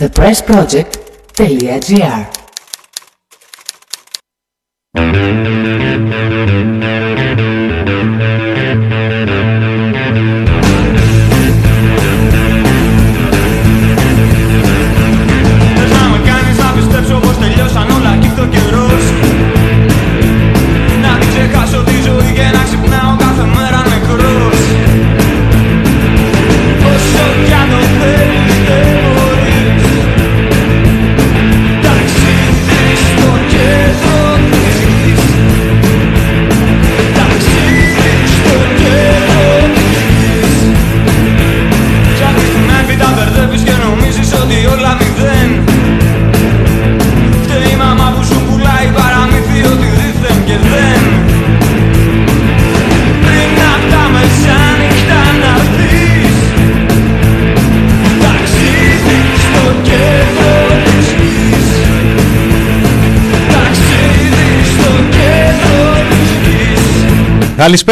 thepressproject.gr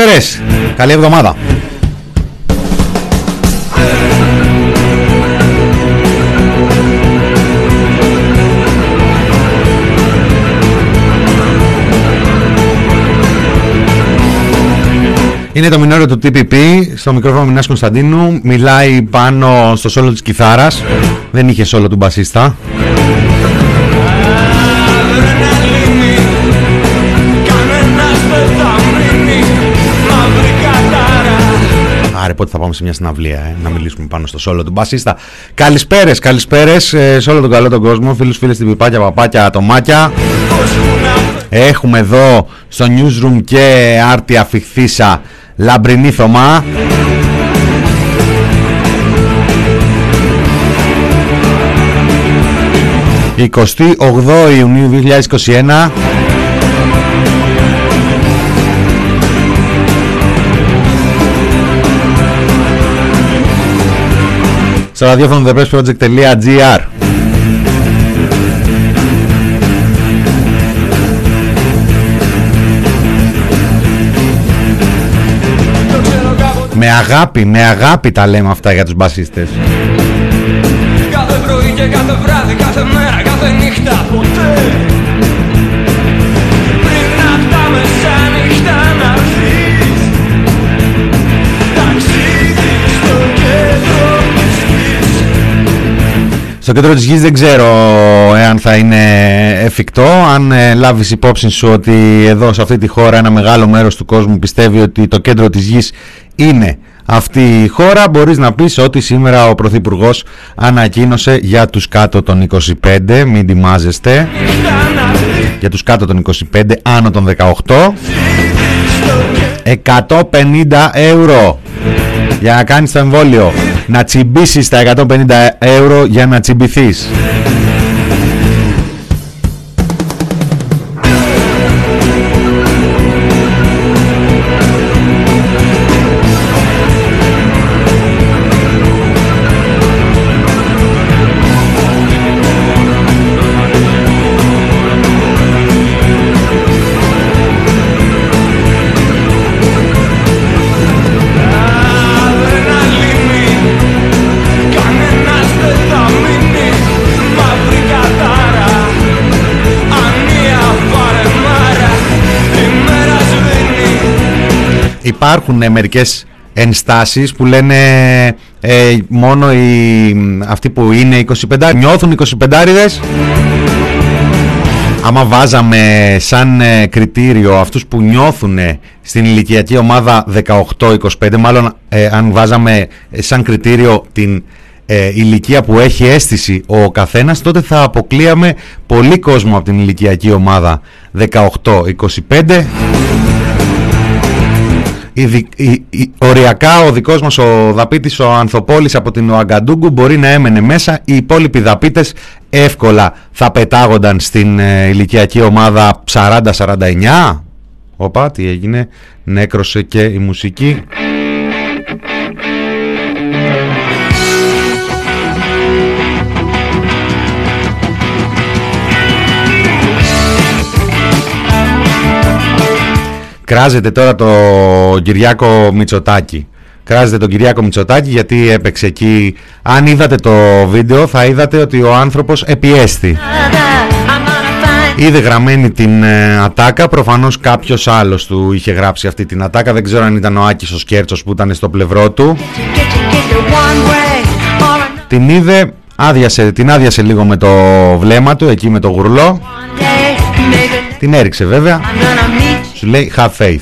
Καλησπέρες, καλή εβδομάδα. Είναι το μινόριο του TPP, στο μικρόφωνο Μινάς Κωνσταντίνου, μιλάει πάνω στο σόλο της κιθάρας, δεν είχε σόλο του μπασίστα. Άρε, πότε θα πάμε σε μια συναυλία, ε, να μιλήσουμε πάνω στο σόλο του μπασίστα. Καλησπέρες, καλησπέρες ε, σε όλο τον καλό τον κόσμο, φίλους, φίλες, την πιπάκια, παπάκια, ατομάκια. Έχουμε εδώ στο newsroom και άρτια φιχθήσα λαμπρινή Θωμά. «28 Ιουνίου 2021 στο ραδιόφωνο thepressproject.gr Με αγάπη, με αγάπη τα λέμε αυτά για τους μπασίστες. Κάθε πρωί και κάθε βράδυ, κάθε μέρα, κάθε νύχτα, ποτέ Στο κέντρο της γης δεν ξέρω εάν θα είναι εφικτό. Αν ε, λάβεις υπόψη σου ότι εδώ σε αυτή τη χώρα ένα μεγάλο μέρος του κόσμου πιστεύει ότι το κέντρο της γης είναι αυτή η χώρα μπορείς να πεις ότι σήμερα ο Πρωθυπουργός ανακοίνωσε για τους κάτω των 25 μην τιμάζεστε για τους κάτω των 25 άνω των 18 150 ευρώ για να κάνεις το εμβόλιο να τσιμπήσεις τα 150 ευρώ για να τσιμπηθείς υπάρχουν ε, μερικές ενστάσεις που λένε ε, μόνο οι, αυτοί που είναι 25 νιώθουν 25 άμα βάζαμε σαν ε, κριτήριο αυτούς που νιώθουν στην ηλικιακή ομάδα 18-25 μάλλον αν βάζαμε σαν κριτήριο την ηλικία που έχει αίσθηση ο καθένας τότε θα αποκλείαμε πολύ κόσμο από την ηλικιακή ομάδα 18-25 οριακά ο δικός μας ο δαπίτης ο Ανθοπόλης από την Οαγκαντούγκου μπορεί να έμενε μέσα. Οι υπόλοιποι δαπίτες εύκολα θα πετάγονταν στην ε, ηλικιακή ομάδα 40-49 Οπα τι έγινε. Νέκρωσε και η μουσική Κράζεται τώρα το Κυριάκο Μητσοτάκη. κράζετε τον Κυριάκο Μητσοτάκη γιατί έπαιξε εκεί. Αν είδατε το βίντεο θα είδατε ότι ο άνθρωπος επιέστη. Είδε γραμμένη την ε, ατάκα, προφανώς κάποιος άλλος του είχε γράψει αυτή την ατάκα. Δεν ξέρω αν ήταν ο Άκης ο Σκέρτσος που ήταν στο πλευρό του. Την είδε, άδειασε, την άδειασε λίγο με το βλέμμα του, εκεί με το γουρλό. Την έριξε βέβαια. Σου λέει have faith.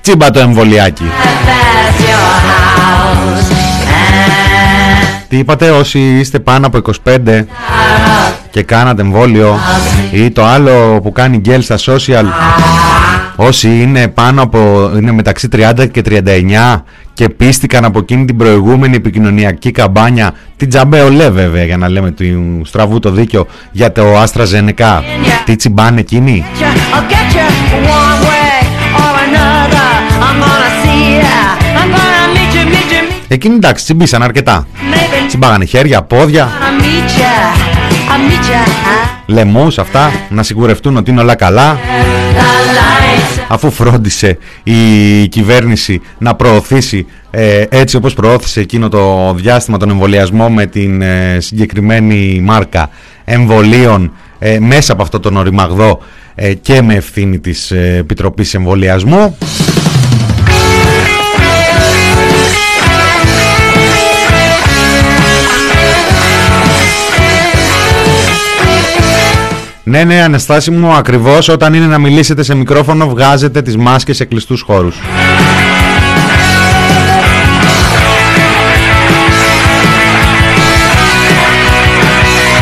Τσίμπα το εμβολιάκι. Τι είπατε όσοι είστε πάνω από 25 και κάνατε εμβόλιο ή το άλλο που κάνει γκέλ στα social όσοι είναι πάνω από είναι μεταξύ 30 και 39 και πίστηκαν από εκείνη την προηγούμενη επικοινωνιακή καμπάνια την τζαμπέολέ βέβαια για να λέμε του στραβού το δίκιο για το Άστρα Ζενεκά τι τσιμπάνε εκείνοι; Εκείνοι εντάξει τσιμπήσαν αρκετά. Τσιμπάγανε χέρια, πόδια Λαιμούς αυτά Να σιγουρευτούν ότι είναι όλα καλά. Αφού φρόντισε η κυβέρνηση να προωθήσει ε, έτσι όπως προώθησε εκείνο το διάστημα τον εμβολιασμό με την ε, συγκεκριμένη μάρκα εμβολίων ε, μέσα από αυτό τον οριμαγδό και με ευθύνη της Επιτροπής Εμβολιασμού Ναι, ναι, Αναστάση μου, ακριβώς όταν είναι να μιλήσετε σε μικρόφωνο βγάζετε τις μάσκες σε κλειστούς χώρους.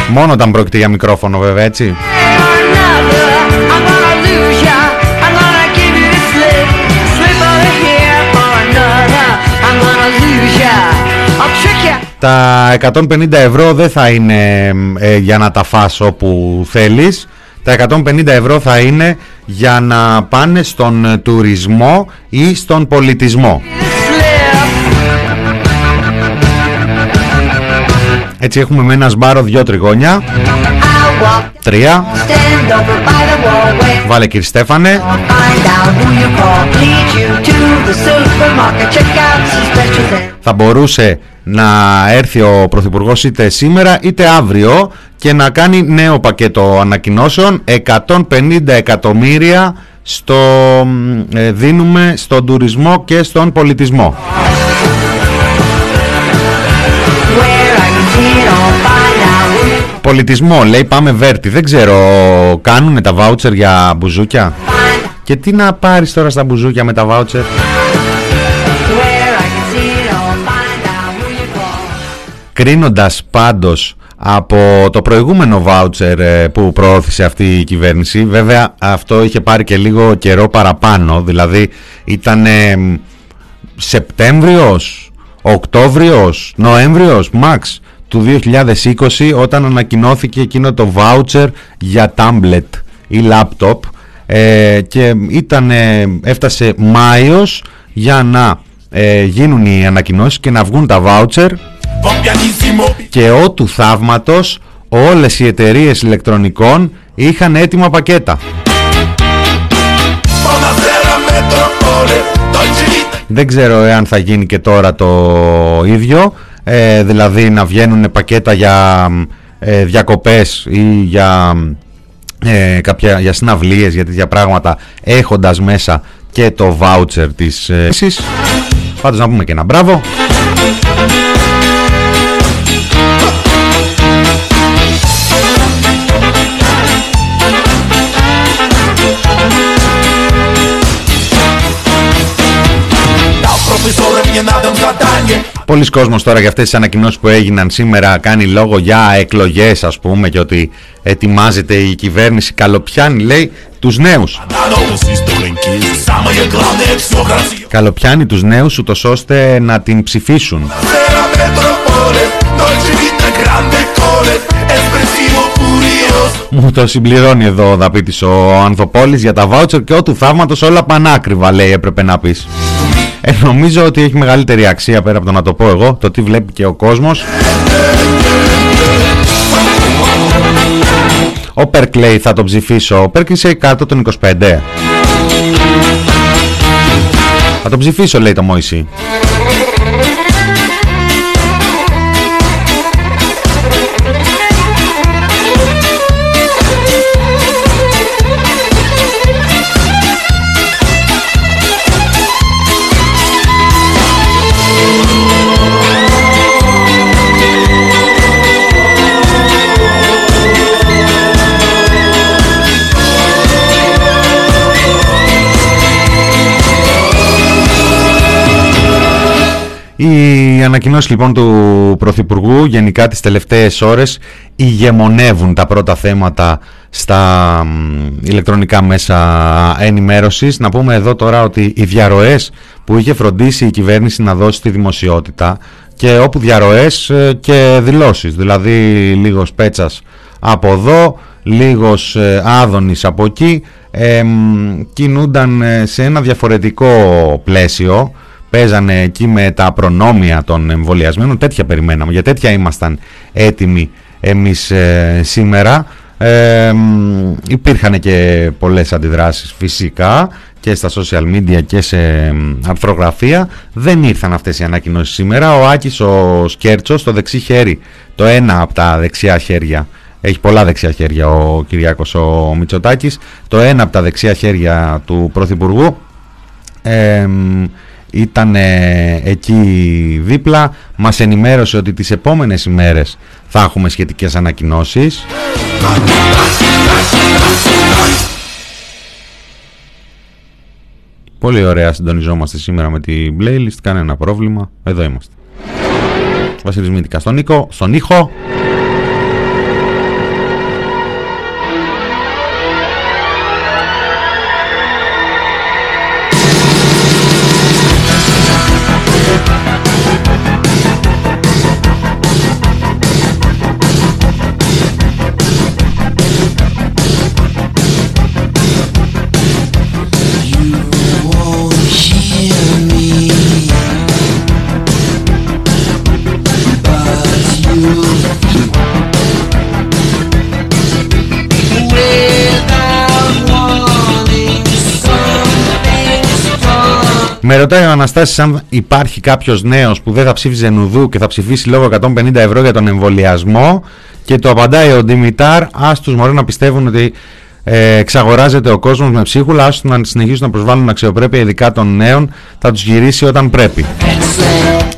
Μόνο όταν πρόκειται για μικρόφωνο βέβαια, έτσι. Τα 150 ευρώ δεν θα είναι ε, για να τα φας όπου θέλεις. Τα 150 ευρώ θα είναι για να πάνε στον τουρισμό ή στον πολιτισμό. Έτσι έχουμε με ένα σμπάρο δυο τριγώνια. Τρία. Βάλε κύριε Στέφανε. Θα μπορούσε να έρθει ο Πρωθυπουργός είτε σήμερα είτε αύριο και να κάνει νέο πακέτο ανακοινώσεων 150 εκατομμύρια στο, ε, δίνουμε στον τουρισμό και στον πολιτισμό. Πολιτισμό, λέει πάμε Βέρτη. Δεν ξέρω, κάνουν τα βάουτσερ για μπουζούκια; Και τι να πάρεις τώρα στα μπουζούκια με τα βάουτσερ. Κρίνοντας πάντως από το προηγούμενο βάουτσερ ε, που προώθησε αυτή η κυβέρνηση, βέβαια αυτό είχε πάρει και λίγο καιρό παραπάνω, δηλαδή ήταν Σεπτέμβριος, Οκτώβριος, Νοέμβριος, μαξ του 2020 όταν ανακοινώθηκε εκείνο το voucher για tablet ή laptop ε, και ήταν, έφτασε Μάιος για να ε, γίνουν οι ανακοινώσεις και να βγουν τα voucher και ό του θαύματος όλες οι εταιρείες ηλεκτρονικών είχαν έτοιμα πακέτα. Δεν ξέρω εάν θα γίνει και τώρα το ίδιο ε, δηλαδή να βγαίνουν πακέτα για ε, διακοπές ή για, ε, κάποια, για συναυλίες, για τέτοια πράγματα έχοντας μέσα και το voucher της ε, Πάντως να πούμε και ένα μπράβο. Πολλοί κόσμος τώρα για αυτές τις ανακοινώσεις που έγιναν σήμερα κάνει λόγο για εκλογές ας πούμε και ότι ετοιμάζεται η κυβέρνηση καλοπιάνει λέει τους νέους. Καλοπιάνει τους νέους ούτως ώστε να την ψηφίσουν. Μου το συμπληρώνει εδώ ο Δαπίτης ο Ανθοπόλης για τα βάουτσερ και ό,τι θαύματος όλα πανάκριβα λέει έπρεπε να πεις. Ε, νομίζω ότι έχει μεγαλύτερη αξία πέρα από το να το πω εγώ, το τι βλέπει και ο κόσμος. Ο Περκ λέει θα τον ψηφίσω. Ο Περκ είσαι κάτω των 25. Θα τον ψηφίσω λέει το Μόησι. Οι ανακοινώσεις λοιπόν του Πρωθυπουργού γενικά τις τελευταίες ώρες ηγεμονεύουν τα πρώτα θέματα στα ηλεκτρονικά μέσα ενημέρωσης. Να πούμε εδώ τώρα ότι οι διαρροές που είχε φροντίσει η κυβέρνηση να δώσει στη δημοσιότητα και όπου διαρροές ε, και δηλώσεις, δηλαδή λίγος πέτσας από εδώ, λίγος ε, άδωνης από εκεί, ε, κινούνταν σε ένα διαφορετικό πλαίσιο παίζανε εκεί με τα προνόμια των εμβολιασμένων. Τέτοια περιμέναμε, για τέτοια ήμασταν έτοιμοι εμείς ε, σήμερα. Ε, υπήρχαν και πολλές αντιδράσεις φυσικά και στα social media και σε αρθρογραφία δεν ήρθαν αυτές οι ανακοινώσεις σήμερα ο Άκης ο Σκέρτσος το δεξί χέρι το ένα από τα δεξιά χέρια έχει πολλά δεξιά χέρια ο Κυριάκος ο Μητσοτάκης το ένα από τα δεξιά χέρια του Πρωθυπουργού ε, ήταν εκεί δίπλα μας ενημέρωσε ότι τις επόμενες ημέρες θα έχουμε σχετικές ανακοινώσεις. Πολύ ωραία συντονιζόμαστε σήμερα με την playlist, κανένα πρόβλημα, εδώ είμαστε. Βασίλης Μήτικα στον, Νίκο, στον ήχο Με ρωτάει ο Αναστάσης αν υπάρχει κάποιος νέος που δεν θα ψήφιζε νουδού και θα ψηφίσει λόγω 150 ευρώ για τον εμβολιασμό και το απαντάει ο Ντιμητάρ, ας τους μωρέ να πιστεύουν ότι ε, εξαγοράζεται ο κόσμος με ψίχουλα, ας να συνεχίσουν να προσβάλλουν αξιοπρέπεια ειδικά των νέων, θα τους γυρίσει όταν πρέπει.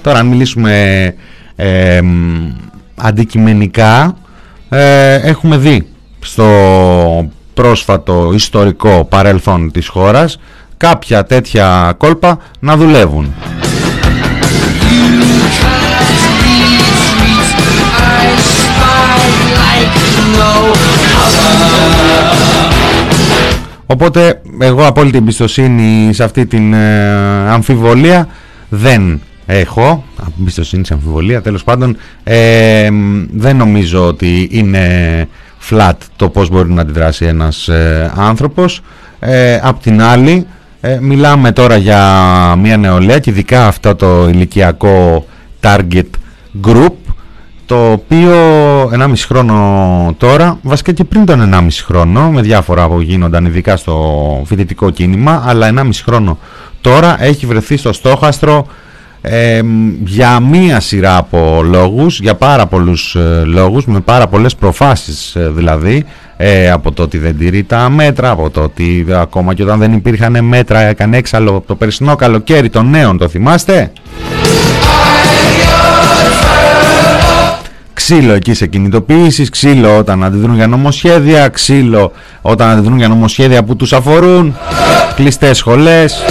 Τώρα αν μιλήσουμε ε, αντικειμενικά, ε, έχουμε δει στο πρόσφατο ιστορικό παρελθόν της χώρας κάποια τέτοια κόλπα να δουλεύουν. Οπότε εγώ απόλυτη εμπιστοσύνη σε αυτή την ε, αμφιβολία δεν έχω. Εμπιστοσύνη σε αμφιβολία τέλος πάντων. Ε, δεν νομίζω ότι είναι flat το πως μπορεί να αντιδράσει ένας ε, άνθρωπος. Ε, απ' την άλλη ε, μιλάμε τώρα για μια νεολαία και ειδικά αυτό το ηλικιακό target group το οποίο 1,5 χρόνο τώρα, βασικά και πριν τον 1,5 χρόνο με διάφορα που γίνονταν ειδικά στο φοιτητικό κίνημα αλλά 1,5 χρόνο τώρα έχει βρεθεί στο στόχαστρο για μία σειρά από λόγους, για πάρα πολλούς ε, λόγους, με πάρα πολλές προφάσεις ε, δηλαδή, ε, από το ότι δεν τηρεί τα μέτρα, από το ότι ακόμα και όταν δεν υπήρχαν μέτρα έκανε έξαλλο το περσινό καλοκαίρι των νέων, το θυμάστε; Ξύλο εκεί σε κινητοποιήσεις, ξύλο όταν αντιδρούν για νομοσχέδια, ξύλο όταν αντιδρούν για νομοσχέδια που τους αφορούν, κλειστές σχολές.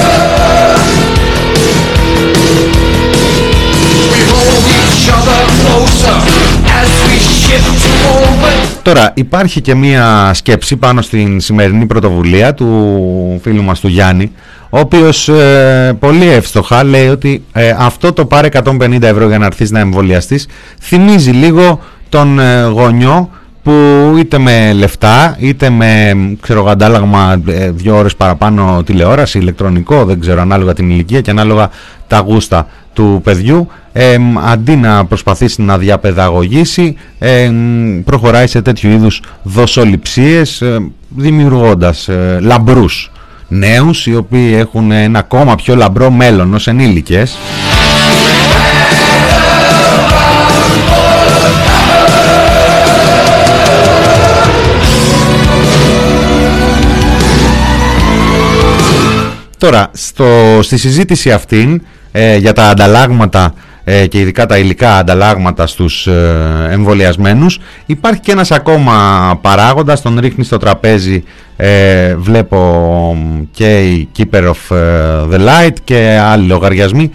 Τώρα υπάρχει και μία σκέψη πάνω στην σημερινή πρωτοβουλία του φίλου μας του Γιάννη ο οποίος ε, πολύ εύστοχα λέει ότι ε, αυτό το πάρε 150 ευρώ για να έρθεις να εμβολιαστείς θυμίζει λίγο τον ε, γονιό που είτε με λεφτά είτε με ξέρω αντάλλαγμα δύο ώρες παραπάνω τηλεόραση, ηλεκτρονικό δεν ξέρω ανάλογα την ηλικία και ανάλογα τα γούστα του παιδιού αντί να προσπαθήσει να διαπαιδαγωγήσει προχωράει σε τέτοιου είδους δοσοληψίες δημιουργώντας ε, λαμπρούς νέους οι οποίοι έχουν ένα ακόμα πιο λαμπρό μέλλον ως ενήλικες. Τώρα, στο, στη συζήτηση αυτή ε, για τα ανταλλάγματα ε, και ειδικά τα υλικά ανταλλάγματα στους ε, εμβολιασμένους υπάρχει και ένας ακόμα παράγοντας, τον ρίχνει στο τραπέζι ε, βλέπω και η Keeper of the Light και άλλοι λογαριασμοί.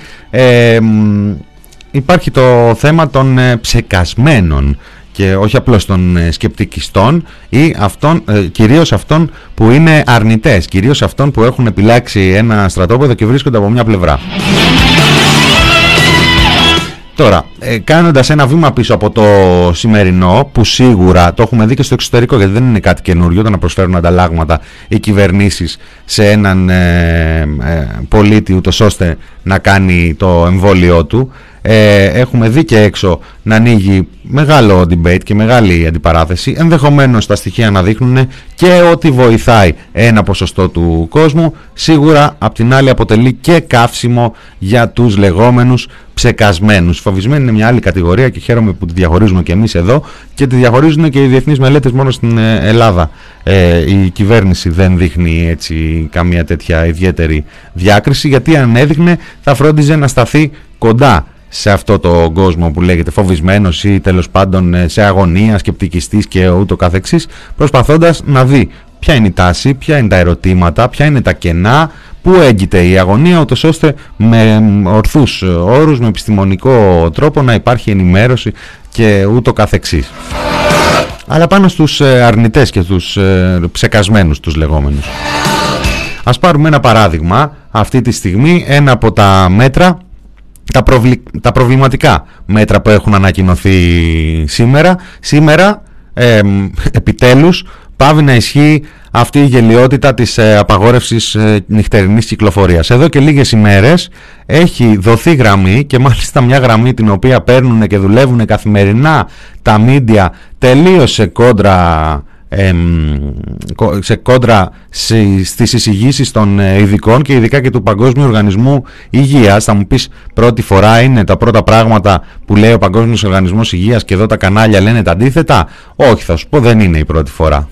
Υπάρχει το θέμα των ψεκασμένων και όχι απλώς των σκεπτικιστών ή αυτών, κυρίως αυτών που είναι αρνητές, κυρίως αυτών που έχουν επιλάξει ένα στρατόπεδο και βρίσκονται από μια πλευρά. Τώρα, ε, κάνοντας ένα βήμα πίσω από το σημερινό, που σίγουρα το έχουμε δει και στο εξωτερικό, γιατί δεν είναι κάτι καινούριο το να προσφέρουν ανταλλάγματα οι κυβερνήσεις σε έναν ε, ε, πολίτη, ούτως ώστε να κάνει το εμβόλιο του. Ε, έχουμε δει και έξω να ανοίγει μεγάλο debate και μεγάλη αντιπαράθεση. Ενδεχομένως τα στοιχεία να δείχνουν και ότι βοηθάει ένα ποσοστό του κόσμου. Σίγουρα απ' την άλλη αποτελεί και καύσιμο για τους λεγόμενους ψεκασμένους. Φοβισμένοι είναι μια άλλη κατηγορία και χαίρομαι που τη διαχωρίζουμε και εμείς εδώ και τη διαχωρίζουν και οι διεθνείς μελέτες μόνο στην ε, Ελλάδα. Ε, η κυβέρνηση δεν δείχνει έτσι καμία τέτοια ιδιαίτερη διάκριση γιατί αν έδειχνε θα φρόντιζε να σταθεί κοντά σε αυτό το κόσμο που λέγεται φοβισμένος ή τέλος πάντων ε, σε αγωνία, σκεπτικιστής και ούτω καθεξής προσπαθώντας να δει ποια είναι η τάση, ποια είναι τα ερωτήματα, ποια είναι τα κενά, πού έγκυται η αγωνία ούτως ώστε με ορθούς όρους, με επιστημονικό τρόπο να υπάρχει ενημέρωση και ούτω καθεξής. Αλλά πάνω στους ε, αρνητές και τους ε, ψεκασμένους τους λεγόμενους. Ας πάρουμε ένα παράδειγμα αυτή τη στιγμή, ένα από τα μέτρα τα, τα προβληματικά μέτρα που έχουν ανακοινωθεί σήμερα. Σήμερα ε, επιτέλους πάβει να ισχύει αυτή η γελιότητα της ε, απαγόρευσης ε, νυχτερινής κυκλοφορίας. Εδώ και λίγες ημέρες έχει δοθεί γραμμή και μάλιστα μια γραμμή την οποία παίρνουν και δουλεύουν καθημερινά τα μίντια τελείωσε κόντρα σε κόντρα στις εισηγήσεις των ε, ειδικών και ειδικά και του Παγκόσμιου Οργανισμού Υγείας. Θα μου πεις πρώτη φορά είναι τα πρώτα πράγματα που λέει ο Παγκόσμιος Οργανισμός Υγείας και εδώ τα κανάλια λένε τα αντίθετα; Όχι θα σου πω δεν είναι η πρώτη φορά.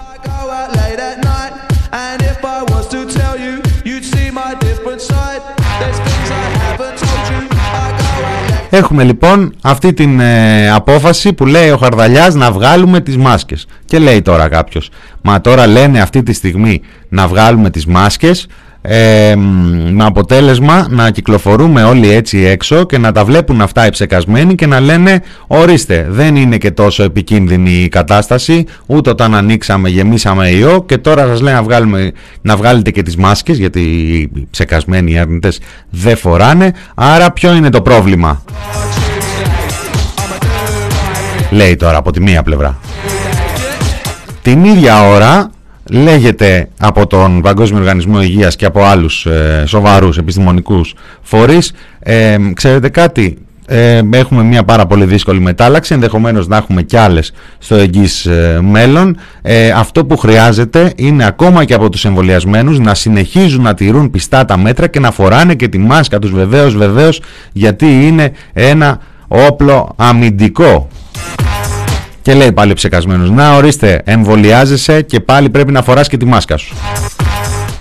Έχουμε λοιπόν αυτή την ε, απόφαση που λέει ο Χαρδαλιάς να βγάλουμε τις μάσκες. Και λέει τώρα κάποιος, μα τώρα λένε αυτή τη στιγμή να βγάλουμε τις μάσκες ε, με αποτέλεσμα να κυκλοφορούμε όλοι έτσι έξω και να τα βλέπουν αυτά οι ψεκασμένοι και να λένε ορίστε δεν είναι και τόσο επικίνδυνη η κατάσταση ούτε όταν ανοίξαμε γεμίσαμε ιό και τώρα σας λέει να, βγάλουμε, να βγάλετε και τις μάσκες γιατί οι ψεκασμένοι οι αρνητές δεν φοράνε. Άρα ποιο είναι το πρόβλημα; Λέει τώρα από τη μία πλευρά. Την ίδια ώρα λέγεται από τον Παγκόσμιο Οργανισμό Υγείας και από άλλους ε, σοβαρούς επιστημονικούς φορείς. Ε, ξέρετε κάτι ε, έχουμε μια πάρα πολύ δύσκολη μετάλλαξη ενδεχομένως να έχουμε κι άλλες στο εγγύς ε, μέλλον. Ε, αυτό που χρειάζεται είναι ακόμα και από τους εμβολιασμένους να συνεχίζουν να τηρούν πιστά τα μέτρα και να φοράνε και τη μάσκα τους βεβαίως βεβαίως γιατί είναι ένα όπλο αμυντικό και λέει πάλι ψεκασμένος, Να ορίστε, εμβολιάζεσαι και πάλι πρέπει να φοράς και τη μάσκα σου.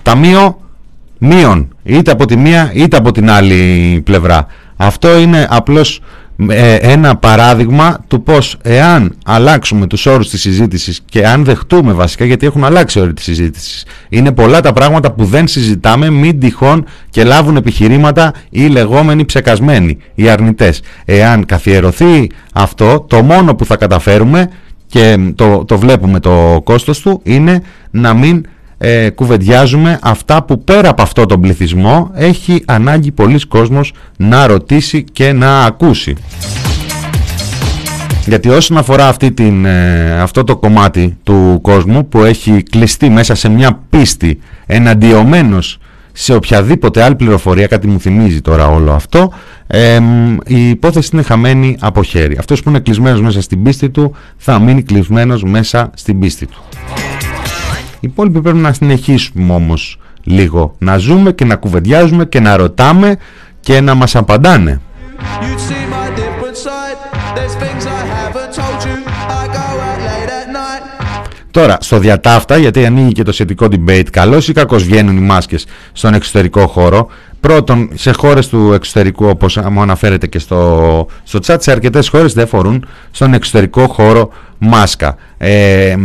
Ταμείο μείον, είτε από τη μία είτε από την άλλη πλευρά. Αυτό είναι απλώς ε, ένα παράδειγμα του πως εάν αλλάξουμε τους όρους της συζήτησης και αν δεχτούμε βασικά γιατί έχουν αλλάξει όροι της συζήτησης είναι πολλά τα πράγματα που δεν συζητάμε μην τυχόν και λάβουν επιχειρήματα οι λεγόμενοι ψεκασμένοι, οι αρνητές. Εάν καθιερωθεί αυτό το μόνο που θα καταφέρουμε και το, το βλέπουμε το κόστος του είναι να μην ε, κουβεντιάζουμε αυτά που πέρα από αυτό τον πληθυσμό έχει ανάγκη πολλοί κόσμος να ρωτήσει και να ακούσει. Γιατί όσον αφορά αυτή την, ε, αυτό το κομμάτι του κόσμου που έχει κλειστεί μέσα σε μια πίστη εναντιωμένος σε οποιαδήποτε άλλη πληροφορία, κάτι μου θυμίζει τώρα όλο αυτό, η υπόθεση είναι χαμένη από χέρι. Αυτός που είναι κλεισμένος μέσα στην πίστη του θα μείνει κλεισμένος μέσα στην πίστη του. Οι υπόλοιποι πρέπει να συνεχίσουμε όμως λίγο να ζούμε και να κουβεντιάζουμε και να ρωτάμε και να μας απαντάνε. Τώρα, στο διατάφτα, γιατί ανοίγει και το σχετικό debate, καλώς ή κακώς βγαίνουν οι μάσκες στον εξωτερικό χώρο. Πρώτον, σε χώρες του εξωτερικού, όπως μου αναφέρεται και στο, στο chat, σε αρκετές χώρες δεν φορούν στον εξωτερικό χώρο μάσκα. Ε,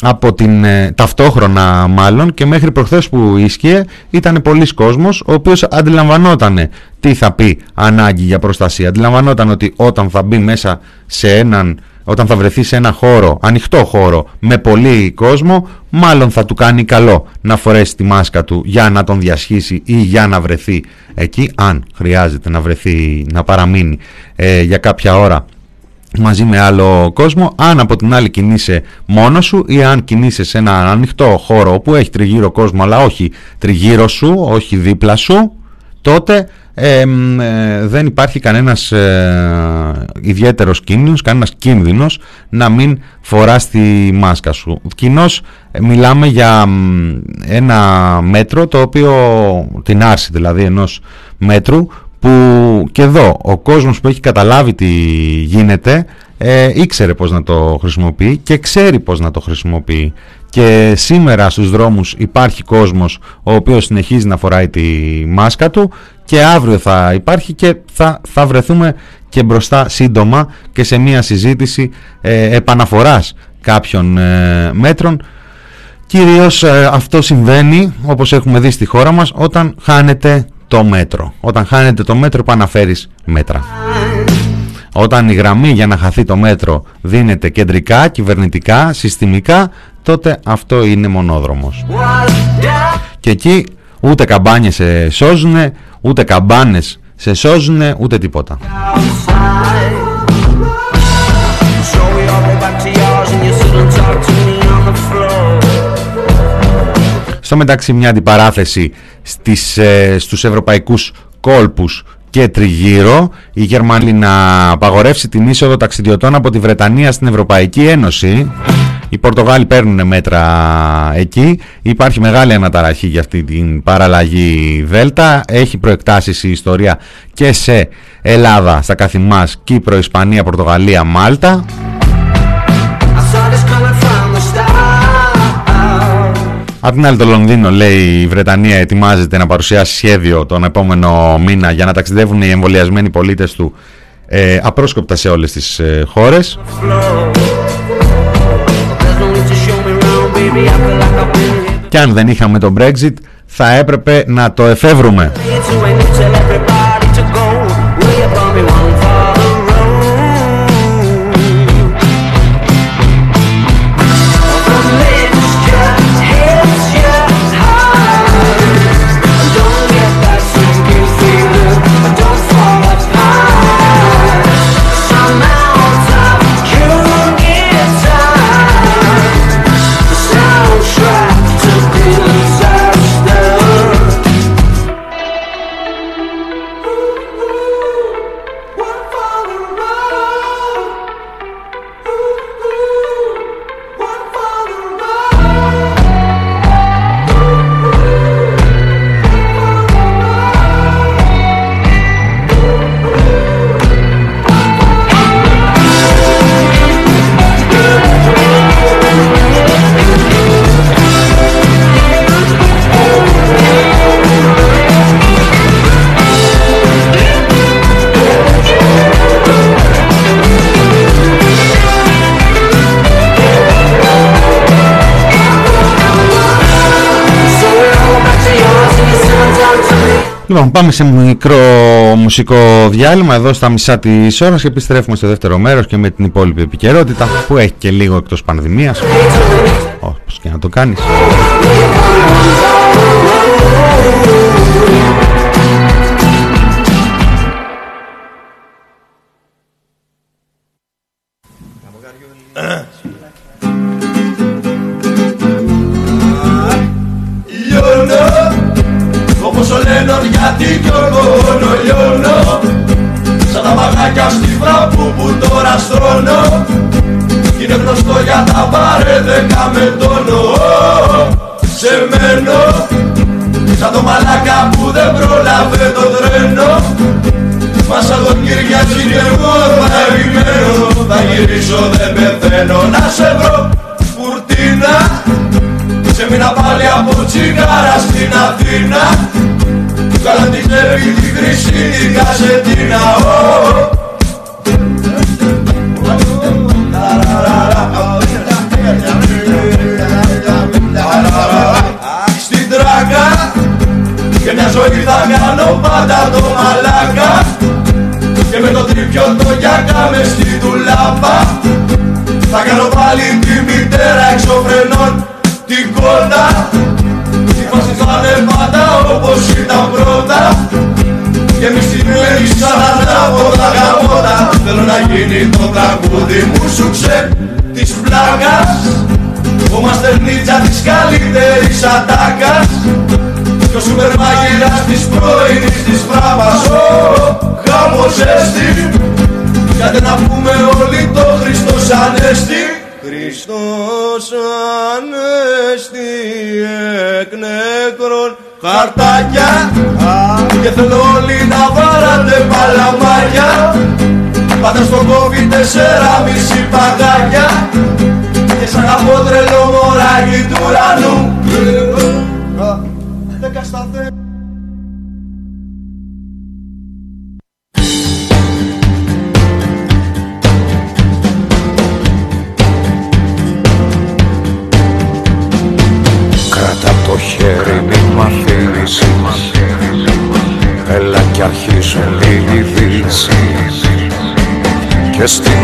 από την ε, ταυτόχρονα μάλλον και μέχρι προχθές που ίσχυε ήταν πολλοί κόσμος ο οποίος αντιλαμβανόταν τι θα πει ανάγκη για προστασία. Αντιλαμβανόταν ότι όταν θα μπει μέσα σε έναν όταν θα βρεθείς σε ένα χώρο, ανοιχτό χώρο με πολύ κόσμο, μάλλον θα του κάνει καλό να φορέσει τη μάσκα του για να τον διασχίσει ή για να βρεθεί εκεί, αν χρειάζεται να βρεθεί, να παραμείνει ε, για κάποια ώρα μαζί με άλλο κόσμο, αν από την άλλη κινείσαι μόνος σου ή αν κινείσαι σε ένα ανοιχτό χώρο που έχει τριγύρω κόσμο αλλά όχι τριγύρω σου, όχι δίπλα σου, τότε ε, δεν υπάρχει κανένας ε, ιδιαίτερος κίνδυνος, κανένας κίνδυνος να μην φοράς τη μάσκα σου. Κοινώς ε, μιλάμε για ένα μέτρο το οποίο, την άρση δηλαδή ενός μέτρου που και εδώ ο κόσμος που έχει καταλάβει τι γίνεται ε, ήξερε πώς να το χρησιμοποιεί και ξέρει πώς να το χρησιμοποιεί και σήμερα στους δρόμους υπάρχει κόσμος ο οποίος συνεχίζει να φοράει τη μάσκα του και αύριο θα υπάρχει και θα, θα βρεθούμε και μπροστά σύντομα και σε μια συζήτηση ε, επαναφοράς κάποιων ε, μέτρων. Κυρίως ε, αυτό συμβαίνει όπως έχουμε δει στη χώρα μας όταν χάνεται το μέτρο. Όταν χάνεται το μέτρο επαναφέρεις μέτρα όταν η γραμμή για να χαθεί το μέτρο δίνεται κεντρικά, κυβερνητικά, συστημικά τότε αυτό είναι μονόδρομος και εκεί ούτε καμπάνιες σε σώζουν ούτε καμπάνες σε σώζουν ούτε τίποτα. Στο μεταξύ μια αντιπαράθεση στις, ε, στους ευρωπαϊκούς κόλπους και τριγύρω η Γερμανία να απαγορεύσει την είσοδο ταξιδιωτών από τη Βρετανία στην Ευρωπαϊκή Ένωση οι Πορτογάλοι παίρνουν μέτρα εκεί. Υπάρχει μεγάλη αναταραχή για αυτή την παραλλαγή Δέλτα. Έχει προεκτάσεις η ιστορία και σε Ελλάδα, στα καθημάς, Κύπρο, Ισπανία, Πορτογαλία, Μάλτα. Απ' την άλλη το Λονδίνο λέει η Βρετανία ετοιμάζεται να παρουσιάσει σχέδιο τον επόμενο μήνα για να ταξιδεύουν οι εμβολιασμένοι πολίτες του ε, απρόσκοπτα σε όλες τις ε, χώρες. Και αν δεν είχαμε το Brexit θα έπρεπε να το εφεύρουμε. Λοιπόν, πάμε σε μικρό μουσικό διάλειμμα εδώ στα μισά της ώρας και επιστρέφουμε στο δεύτερο μέρος και με την υπόλοιπη επικαιρότητα που έχει και λίγο εκτός πανδημίας. Όπως και να το κάνεις. Και θέλω όλοι να βάρατε παλαμάρια. Πάτε στο κόβι τέσσερα μισή παγάκια. Και σαν από τρελό μωράκι του ουρανού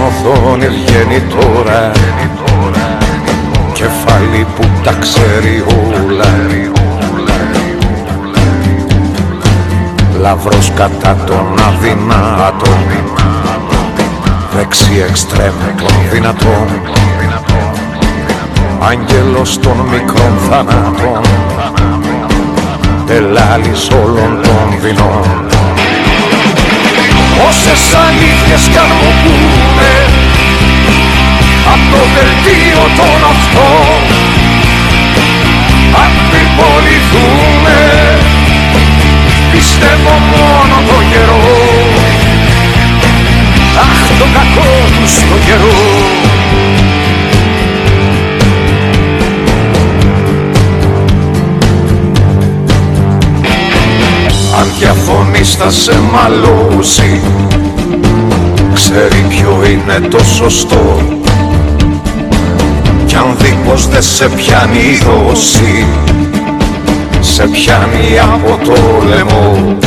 οθόνη βγαίνει τώρα. Κεφάλι που τα ξέρει όλα. Λαυρός κατά τον αδυνάτων Δεξί εξτρέμ των δυνατών Άγγελος των μικρών θανάτων. Τελάλης όλων των δεινών Όσες αλήθειες κι αν μου πούνε Απ' το δελτίο των οχτώ Αν πυρποληθούνε Πιστεύω μόνο το καιρό. Αχ το κακό του στο καιρό Αν διαφωνείς θα σε μαλώσει. Ξέρει ποιο είναι το σωστό. Κι αν δει πως δεν σε πιάνει η δόση Σε πιάνει από το λαιμό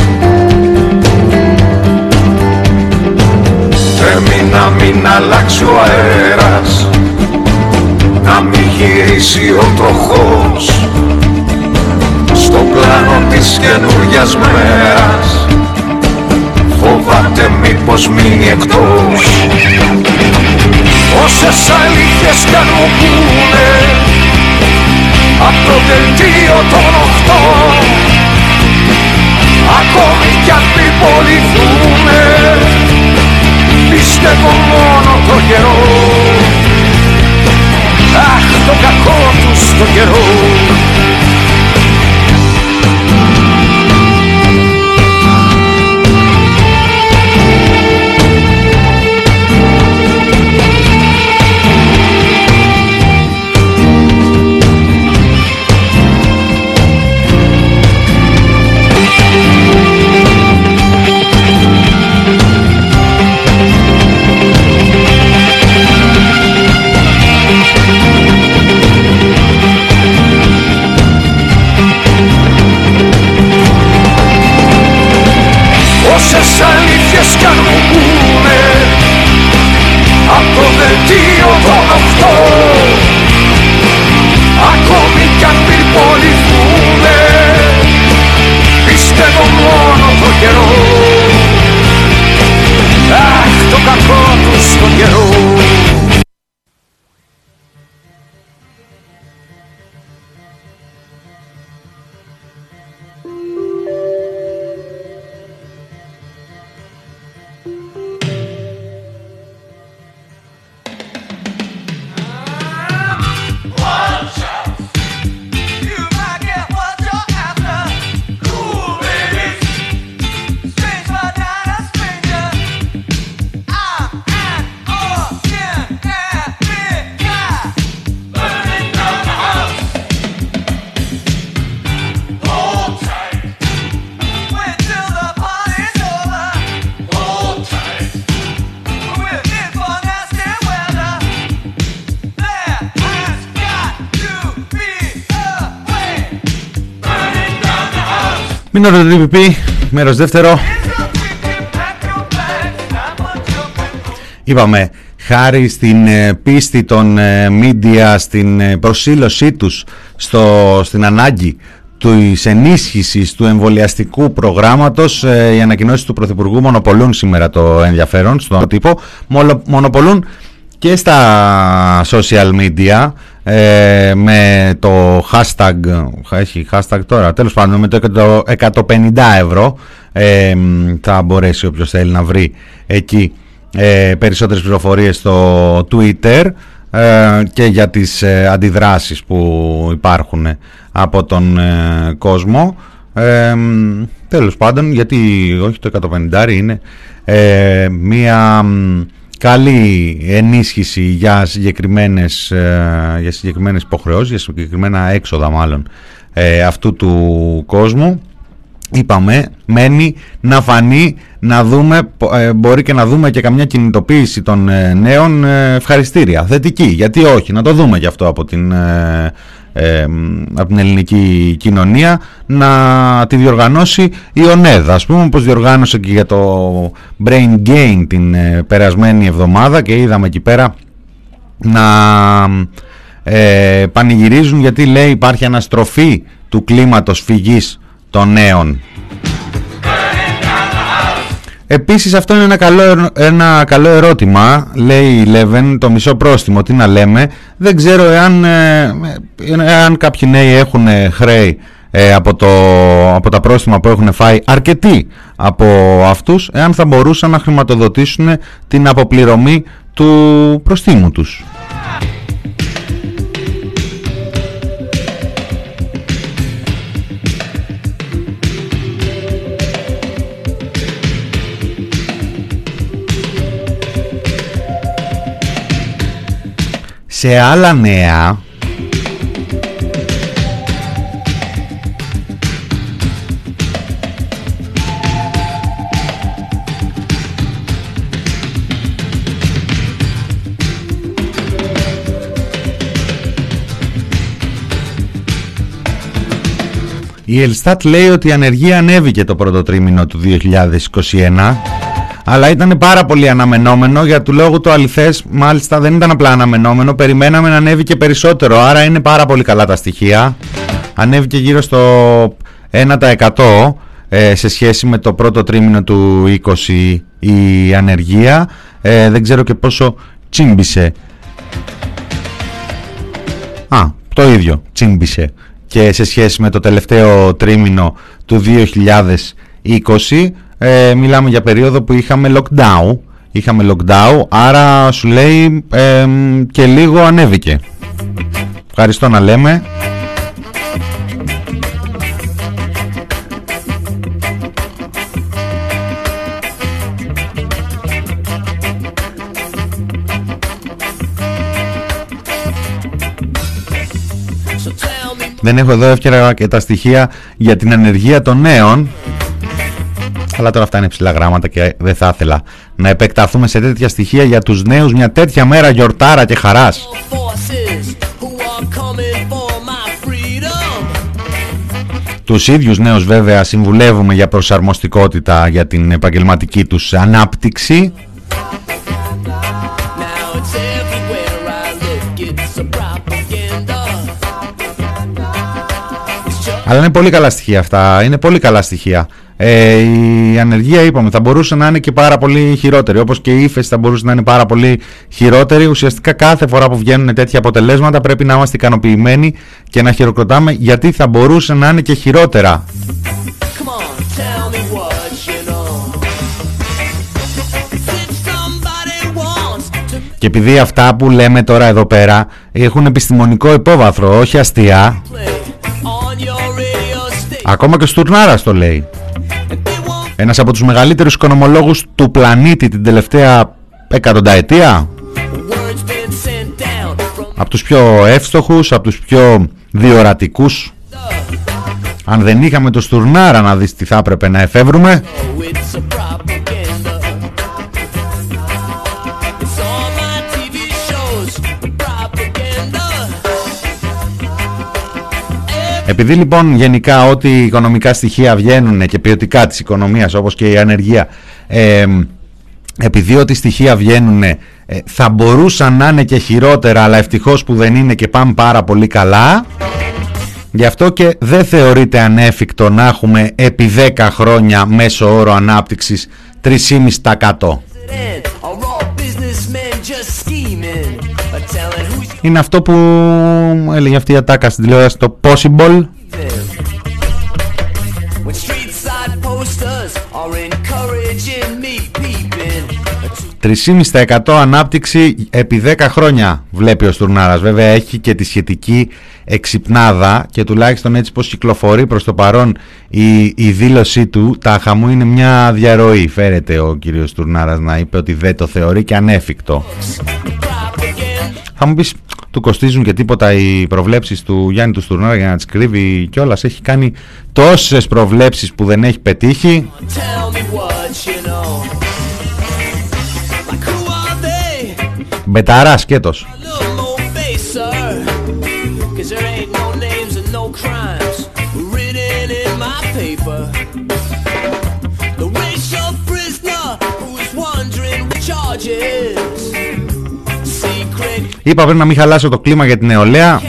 Μην TPP, μέρος δεύτερο. Είπαμε, χάρη στην ε, πίστη των media, στην προσήλωσή τους στο, στην ανάγκη της ενίσχυσης του εμβολιαστικού προγράμματος οι ανακοινώσεις του Πρωθυπουργού μονοπολούν σήμερα το ενδιαφέρον στον τύπο μονοπολούν και στα social media ε, με το hashtag έχει hashtag τώρα τέλος πάντων με το 150 ευρώ ε, θα μπορέσει όποιος θέλει να βρει εκεί ε, περισσότερες πληροφορίες στο Twitter ε, και για τις ε, αντιδράσεις που υπάρχουν από τον κόσμο. Ε, τέλος πάντων γιατί όχι το 150 είναι μία καλή ενίσχυση για συγκεκριμένες, ε, για συγκεκριμένες υποχρεώσεις, για συγκεκριμένα έξοδα μάλλον ε, αυτού του κόσμου. Είπαμε, μένει να φανεί, να δούμε, ε, μπορεί και να δούμε και καμιά κινητοποίηση των νέων ευχαριστήρια, θετική, γιατί όχι, να το δούμε και αυτό από την ε, από την ελληνική κοινωνία να τη διοργανώσει η ΟΝΕΔ ας πούμε όπως διοργάνωσε και για το Brain Gain την ε, περασμένη εβδομάδα και είδαμε εκεί πέρα να ε, πανηγυρίζουν γιατί λέει υπάρχει αναστροφή του κλίματος φυγής των νέων Επίσης αυτό είναι ένα καλό, ένα καλό ερώτημα, λέει η Λέβεν, το μισό πρόστιμο, τι να λέμε. Δεν ξέρω εάν, ε, εάν κάποιοι νέοι έχουν χρέη ε, από, το, από τα πρόστιμα που έχουν φάει αρκετοί από αυτούς, εάν θα μπορούσαν να χρηματοδοτήσουν την αποπληρωμή του προστίμου τους. Σε άλλα νέα. Η Ελστάτ λέει ότι η ανεργία ανέβηκε το πρώτο τρίμηνο του 2021 αλλά ήταν πάρα πολύ αναμενόμενο για του λόγου το αληθές μάλιστα δεν ήταν απλά αναμενόμενο. Περιμέναμε να ανέβει και περισσότερο. Άρα είναι πάρα πολύ καλά τα στοιχεία. Ανέβηκε γύρω στο 1% ε, σε σχέση με το πρώτο τρίμηνο του 20 η ανεργία. Ε, δεν ξέρω και πόσο τσίμπησε. Α το ίδιο τσίμπησε. Και σε σχέση με το τελευταίο τρίμηνο του 2020 ε, μιλάμε για περίοδο που είχαμε lockdown. Είχαμε lockdown άρα σου λέει και λίγο ανέβηκε. Ευχαριστώ να λέμε. Δεν έχω εδώ εύκαιρα και τα στοιχεία για την ανεργία των νέων αλλά τώρα αυτά είναι ψηλά γράμματα και δεν θα ήθελα να επεκταθούμε σε τέτοια στοιχεία για τους νέους μια τέτοια μέρα γιορτάρα και χαράς. Τους ίδιους νέους βέβαια συμβουλεύουμε για προσαρμοστικότητα για την επαγγελματική τους ανάπτυξη. Αλλά είναι πολύ καλά στοιχεία αυτά. Είναι πολύ καλά στοιχεία. Ε, η ανεργία είπαμε θα μπορούσε να είναι και πάρα πολύ χειρότερη. Όπως και η ύφεση θα μπορούσε να είναι πάρα πολύ χειρότερη. Ουσιαστικά κάθε φορά που βγαίνουν τέτοια αποτελέσματα πρέπει να είμαστε ικανοποιημένοι και να χειροκροτάμε γιατί θα μπορούσε να είναι και χειρότερα. Και επειδή αυτά που λέμε τώρα εδώ πέρα έχουν επιστημονικό υπόβαθρο, όχι αστεία, ακόμα και ο Στουρνάρας το λέει. Ένας από τους μεγαλύτερους οικονομολόγους του πλανήτη την τελευταία εκατονταετία. Από τους πιο εύστοχους, από τους πιο διορατικούς. Αν δεν είχαμε το Στουρνάρα να δεις τι θα έπρεπε να εφεύρουμε. Επειδή λοιπόν γενικά ό,τι οικονομικά στοιχεία βγαίνουν και ποιοτικά της οικονομίας όπως και η ανεργία ε, επειδή ό,τι στοιχεία βγαίνουν ε, θα μπορούσαν να είναι και χειρότερα αλλά ευτυχώς που δεν είναι και πάμε πάρα πολύ καλά γι' αυτό και δεν θεωρείται ανέφικτο να έχουμε επί 10 χρόνια μέσο όρο ανάπτυξης 3,5% είναι αυτό που έλεγε αυτή η ατάκα στην τηλεόραση το possible 3,5% ανάπτυξη επί 10 χρόνια βλέπει ο Στουρνάρας. Βέβαια έχει και τη σχετική εξυπνάδα και τουλάχιστον έτσι πως κυκλοφορεί προς το παρόν η, η δήλωσή του τα χαμού είναι μια διαρροή. Φέρεται ο κύριος Στουρνάρας να είπε ότι δεν το θεωρεί και ανέφικτο. Θα μου πεις του κοστίζουν και τίποτα οι προβλέψεις του Γιάννη του Στουρνάρα για να τις κρύβει κιόλας; Έχει κάνει τόσες προβλέψεις που δεν έχει πετύχει. Μπεταρά σκέτος. Είπα πρέπει να μην χαλάσω το κλίμα για την νεολαία.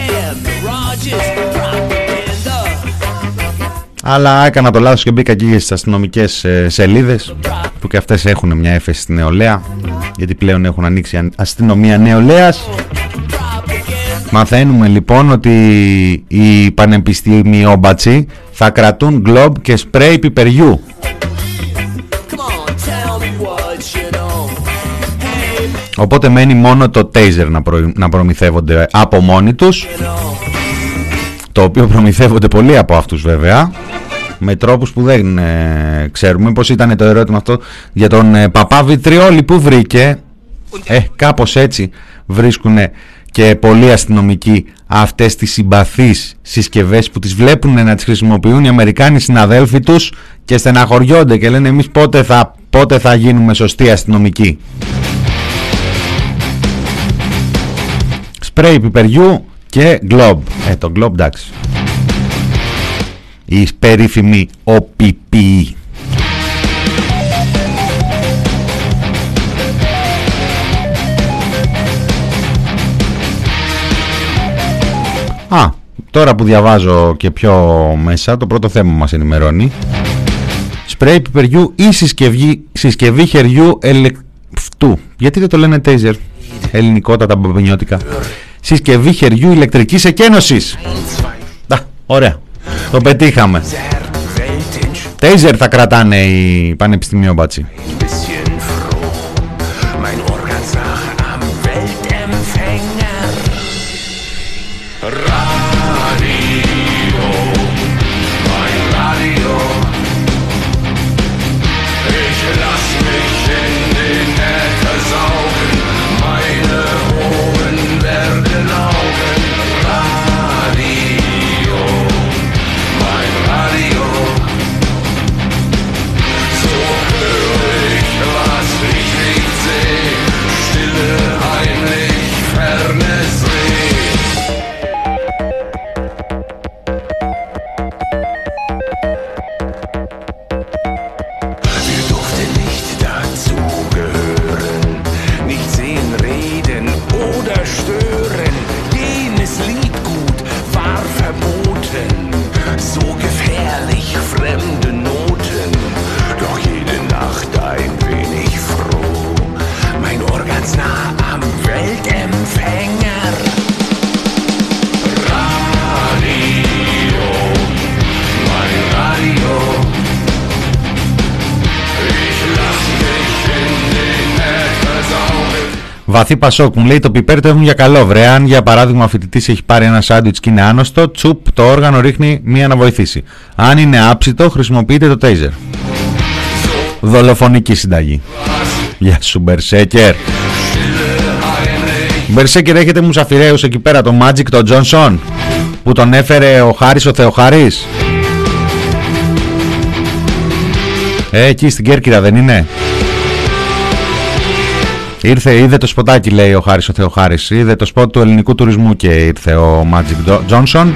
Αλλά έκανα το λάθος και μπήκα εκεί στις αστυνομικές ε, σελίδες Που και αυτές έχουν μια έφεση στην νεολαία Γιατί πλέον έχουν ανοίξει αστυνομία νεολαίας. Μαθαίνουμε λοιπόν ότι οι πανεπιστημιόμπατσοι θα κρατούν γκλόμπ και σπρέι πιπεριού Οπότε μένει μόνο το taser να, να προμηθεύονται από μόνοι τους Το οποίο προμηθεύονται πολλοί από αυτούς βέβαια Με τρόπους που δεν ε, ξέρουμε Πώς ήταν το ερώτημα αυτό για τον ε, Παπά Βιτριόλη που βρήκε; Ε κάπως έτσι βρίσκουν και πολλοί αστυνομικοί αυτές τις συμπαθείς συσκευές που τις βλέπουν να τις χρησιμοποιούν οι Αμερικάνοι συναδέλφοι τους και στεναχωριόνται και λένε εμείς πότε θα, πότε θα γίνουμε σωστοί αστυνομικοί. Σπρέι πιπεριού και γκλόμπ. Ε, το γκλόμπ εντάξει. Η περίφημη OPP. Α, τώρα που διαβάζω και πιο μέσα, το πρώτο θέμα μας ενημερώνει. Σπρέι πιπεριού ή συσκευή, συσκευή χεριού ελεκτού. Γιατί δεν το λένε taser, ελληνικότατα μπαμπενιώτικα συσκευή χεριού ηλεκτρικής εκένωσης. ωραία. Το πετύχαμε. Τέιζερ θα κρατάνε οι πανεπιστημίου μπάτσι. Βαθύ Πασόκ μου λέει το πιπέρ το έχουν για καλό. Βρε, αν για παράδειγμα ο φοιτητής έχει πάρει ένα σάντουιτς και είναι άνοστο, τσουπ το όργανο ρίχνει μία να βοηθήσει. Αν είναι άψητο, χρησιμοποιείτε το τέιζερ. Δολοφονική συνταγή. Γεια σου, Μπερσέκερ. Μπερσέκερ έχετε μουσαφιρέους εκεί πέρα το Magic το Johnson που τον έφερε ο Χάρης ο Θεοχάρης; Ε, εκεί στην Κέρκυρα δεν είναι; Ήρθε, είδε το σποτάκι λέει ο Χάρης ο Θεοχάρης. Είδε το σποτ του ελληνικού τουρισμού και ήρθε ο Magic Johnson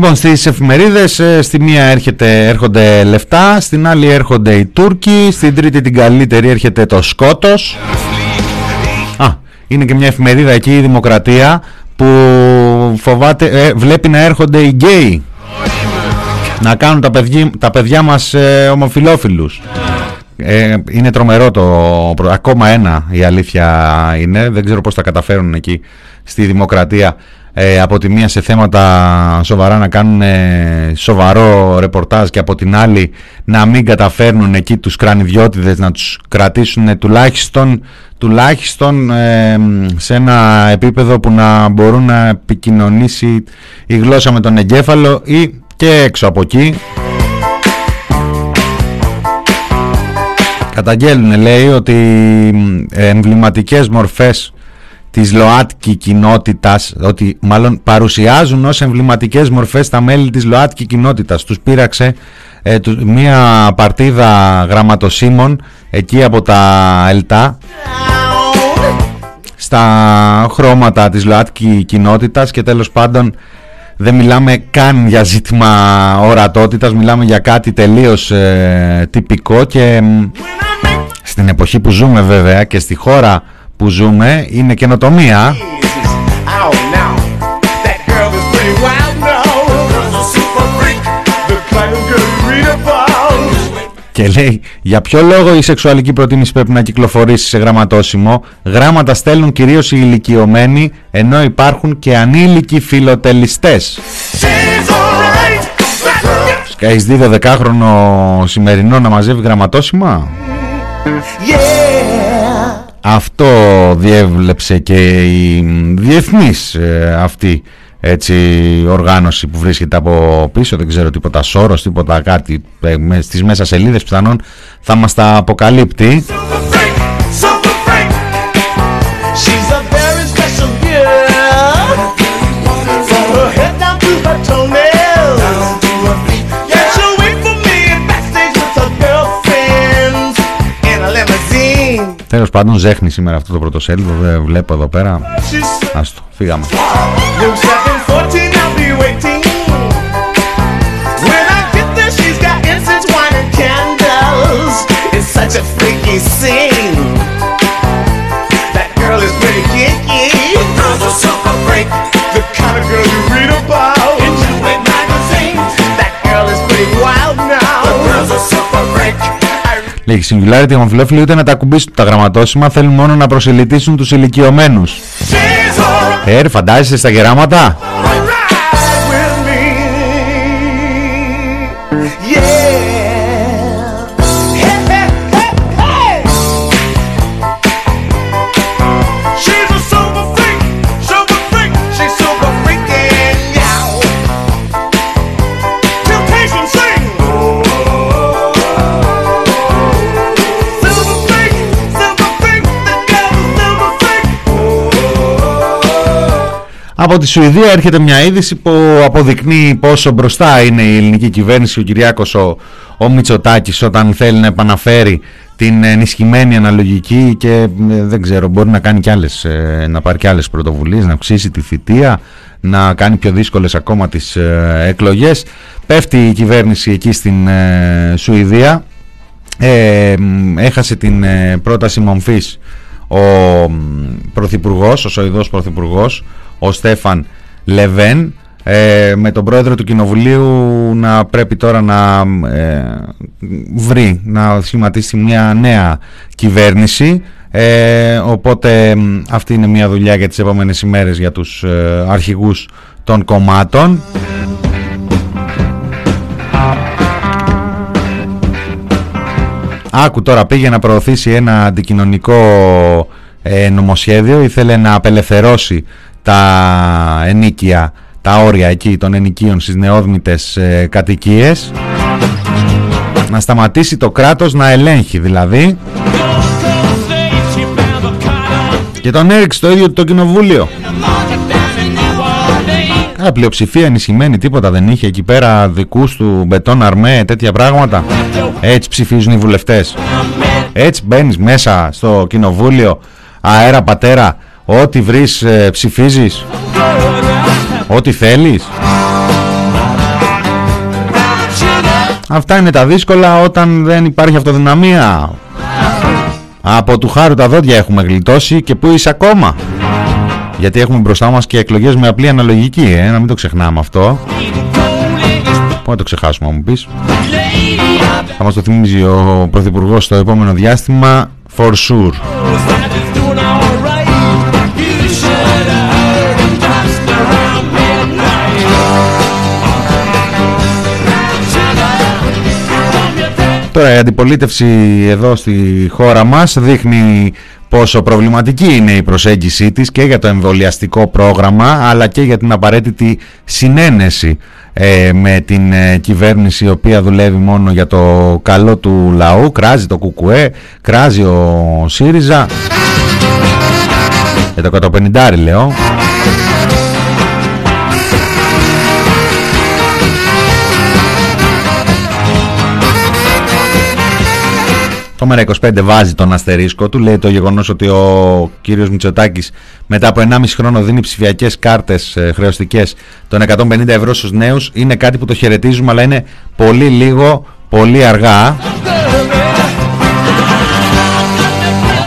Λοιπόν, στις εφημερίδες, ε, στη μία έρχεται, έρχονται λεφτά, στην άλλη έρχονται οι Τούρκοι, στην τρίτη την καλύτερη έρχεται το σκότος. Α, είναι και μια εφημερίδα εκεί, η Δημοκρατία, που φοβάται, ε, βλέπει να έρχονται οι γκέι να κάνουν τα, παιδιά, τα παιδιά μας ε, ομοφιλόφιλους. Ε, είναι τρομερό το ακόμα ένα η αλήθεια είναι δεν ξέρω πως τα καταφέρουν εκεί στη δημοκρατία ε, από τη μία σε θέματα σοβαρά να κάνουν ε, σοβαρό ρεπορτάζ και από την άλλη να μην καταφέρνουν εκεί τους κρανιδιώτιδες να τους κρατήσουν τουλάχιστον, τουλάχιστον σε ένα επίπεδο που να μπορούν να επικοινωνήσει η γλώσσα με τον εγκέφαλο ή και έξω από εκεί. Καταγγέλνουν λέει ότι εμβληματικές μορφές της ΛΟΑΤΚΙ κοινότητας ότι μάλλον παρουσιάζουν ως εμβληματικές μορφές τα μέλη της ΛΟΑΤΚΙ κοινότητας. Τους πείραξε ε, μία παρτίδα γραμματοσύμων εκεί από τα ΕΛΤΑ στα χρώματα της ΛΟΑΤΚΙ κοινότητας και τέλος πάντων δεν μιλάμε καν για ζήτημα ορατότητας μιλάμε για κάτι τελείως ε, τυπικό και στην εποχή που ζούμε βέβαια και στη χώρα που ζούμε είναι καινοτομία. Και λέει για ποιο λόγο η σεξουαλική προτίμηση πρέπει να κυκλοφορήσει σε γραμματόσημο; Γράμματα στέλνουν κυρίως οι ηλικιωμένοι ενώ υπάρχουν και ανήλικοι φιλοτελιστές. Έχεις δει 12χρονο σημερινό να μαζεύει γραμματόσημα; Αυτό διέβλεψε και η διεθνής ε, αυτή έτσι οργάνωση που βρίσκεται από πίσω. Δεν ξέρω τίποτα σώρος, τίποτα κάτι ε, στις μέσα σελίδες πιθανόν θα μας τα αποκαλύπτει Τέλος πάντων, ζέχνει σήμερα αυτό το πρωτοσέλιδο. Δεν βλέπω εδώ πέρα. Άστο, φύγαμε. Λέει Singularity ομοφυλόφιλοι ούτε να τα ακουμπήσουν τα γραμματόσημα θέλουν μόνο να προσελητήσουν τους ηλικιωμένους. Ε, φαντάζεσαι στα γεράματα; Από τη Σουηδία έρχεται μια είδηση που αποδεικνύει πόσο μπροστά είναι η ελληνική κυβέρνηση, ο Κυριάκος ο, ο Μητσοτάκης όταν θέλει να επαναφέρει την ενισχυμένη αναλογική και ε, δεν ξέρω μπορεί να κάνει κι άλλες, ε, να πάρει και άλλες πρωτοβουλίες, να αυξήσει τη θητεία, να κάνει πιο δύσκολες ακόμα τις ε, εκλογές. Πέφτει η κυβέρνηση εκεί στην Σουηδία, έχασε την πρόταση μομφής ο Πρωθυπουργός, ο Σοηδός Πρωθυπουργός, ο Στέφαν Λεβέν. Ε, με τον πρόεδρο του Κοινοβουλίου να πρέπει τώρα να ε, βρει, να σχηματίσει μια νέα κυβέρνηση. Ε, οπότε αυτή είναι μια δουλειά για τις επόμενες ημέρες για τους ε, αρχηγούς των κομμάτων. Άκου τώρα πήγε να προωθήσει ένα αντικοινωνικό νομοσχέδιο. Ήθελε να απελευθερώσει τα ενίκια, τα όρια εκεί των ενοικίων στις νεόδμητες ε, κατοικίες. Να σταματήσει το κράτος να ελέγχει δηλαδή. Και τον έριξε το ίδιο το κοινοβούλιο. Κάνα πλειοψηφία ενισχυμένη τίποτα δεν είχε εκεί πέρα δικούς του μπετόν αρμέ τέτοια πράγματα. Έτσι ψηφίζουν οι βουλευτές. Έτσι μπαίνεις μέσα στο κοινοβούλιο αέρα πατέρα Ό,τι βρεις ε, ψηφίζεις Ό,τι θέλεις Αυτά είναι τα δύσκολα όταν δεν υπάρχει αυτοδυναμία. Από του χάρου τα δόντια έχουμε γλιτώσει και πού είσαι ακόμα. Γιατί έχουμε μπροστά μας και εκλογές με απλή αναλογική, ε, να μην το ξεχνάμε αυτό. Πού να το ξεχάσουμε, μου πεις. Θα μας το θυμίζει ο Πρωθυπουργός στο επόμενο διάστημα, for sure. Τώρα η αντιπολίτευση εδώ στη χώρα μας δείχνει πόσο προβληματική είναι η προσέγγιση της και για το εμβολιαστικό πρόγραμμα αλλά και για την απαραίτητη συνένεση ε, με την ε, κυβέρνηση η οποία δουλεύει μόνο για το καλό του λαού. Κράζει το κουκουέ, κράζει ο ΣΥΡΙΖΑ. Για το 150 λέω Το ΜΕΡΑ25 βάζει τον αστερίσκο του, λέει το γεγονός ότι ο κύριος Μητσοτάκης μετά από 1,5 χρόνο δίνει ψηφιακές κάρτες ε, χρεωστικές των 150 ευρώ στους νέους είναι κάτι που το χαιρετίζουμε αλλά είναι πολύ λίγο, πολύ αργά.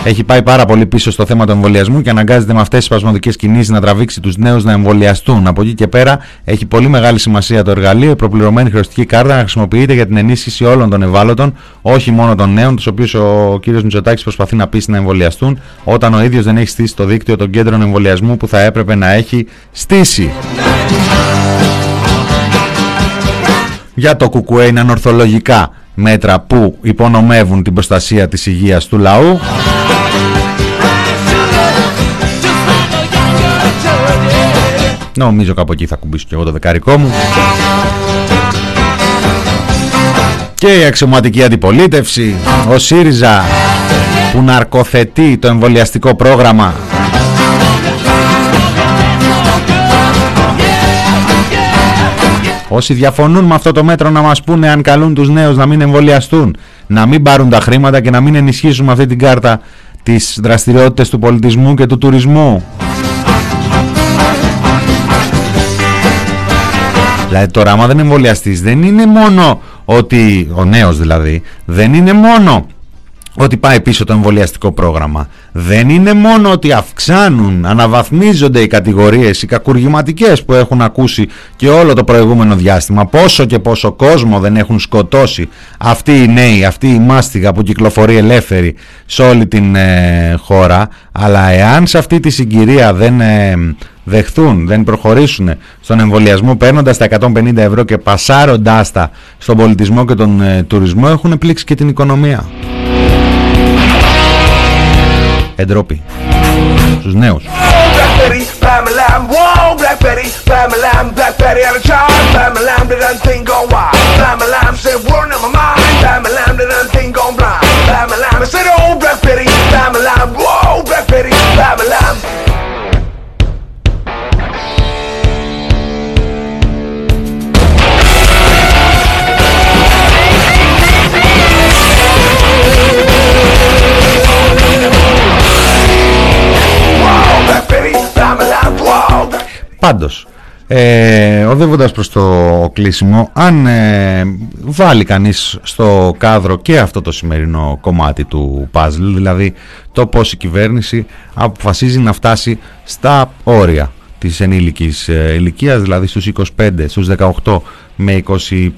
Έχει πάει πάρα πολύ πίσω στο θέμα του εμβολιασμού και αναγκάζεται με αυτές τις σπασμωδικές κινήσεις να τραβήξει τους νέους να εμβολιαστούν. Από εκεί και πέρα έχει πολύ μεγάλη σημασία το εργαλείο, η προπληρωμένη χρεωστική κάρτα να χρησιμοποιείται για την ενίσχυση όλων των ευάλωτων, όχι μόνο των νέων, τους οποίους ο κ. Μητσοτάκης προσπαθεί να πείσει να εμβολιαστούν, όταν ο ίδιος δεν έχει στήσει το δίκτυο των κέντρων εμβολιασμού που θα έπρεπε να έχει στήσει. Για το ΚΚΕ είναι ανορθολογικά μέτρα που υπονομεύουν την προστασία της υγείας του λαού. Νομίζω κάπου εκεί θα κουμπίσω και εγώ το δεκάρικό μου. Και η αξιωματική αντιπολίτευση, ο ΣΥΡΙΖΑ που ναρκοθετεί το εμβολιαστικό πρόγραμμα Όσοι διαφωνούν με αυτό το μέτρο να μας πούνε αν καλούν τους νέους να μην εμβολιαστούν, να μην πάρουν τα χρήματα και να μην ενισχύσουν αυτή την κάρτα τις δραστηριότητες του πολιτισμού και του τουρισμού. Δηλαδή τώρα άμα δεν εμβολιαστείς δεν είναι μόνο ότι, ο νέος δηλαδή, δεν είναι μόνο ότι πάει πίσω το εμβολιαστικό πρόγραμμα. Δεν είναι μόνο ότι αυξάνουν, αναβαθμίζονται οι κατηγορίες, οι κακουργηματικές που έχουν ακούσει και όλο το προηγούμενο διάστημα, πόσο και πόσο κόσμο δεν έχουν σκοτώσει αυτοί οι νέοι, αυτή η μάστιγα που κυκλοφορεί ελεύθερη σε όλη την ε, χώρα, αλλά εάν σε αυτή τη συγκυρία δεν ε, δεχθούν, δεν προχωρήσουν στον εμβολιασμό παίρνοντας τα 150 ευρώ και πασάροντάς τα στον πολιτισμό και τον ε, τουρισμό έχουν πλήξει και την οικονομία. Εντρόπη. Στους νέους. Πάντως, ε, οδεύοντας προς το κλείσιμο, αν ε, βάλει κανείς στο κάδρο και αυτό το σημερινό κομμάτι του puzzle, δηλαδή το πώς η κυβέρνηση αποφασίζει να φτάσει στα όρια της ενήλικης ε, ηλικίας, δηλαδή στους 25, στους 18 με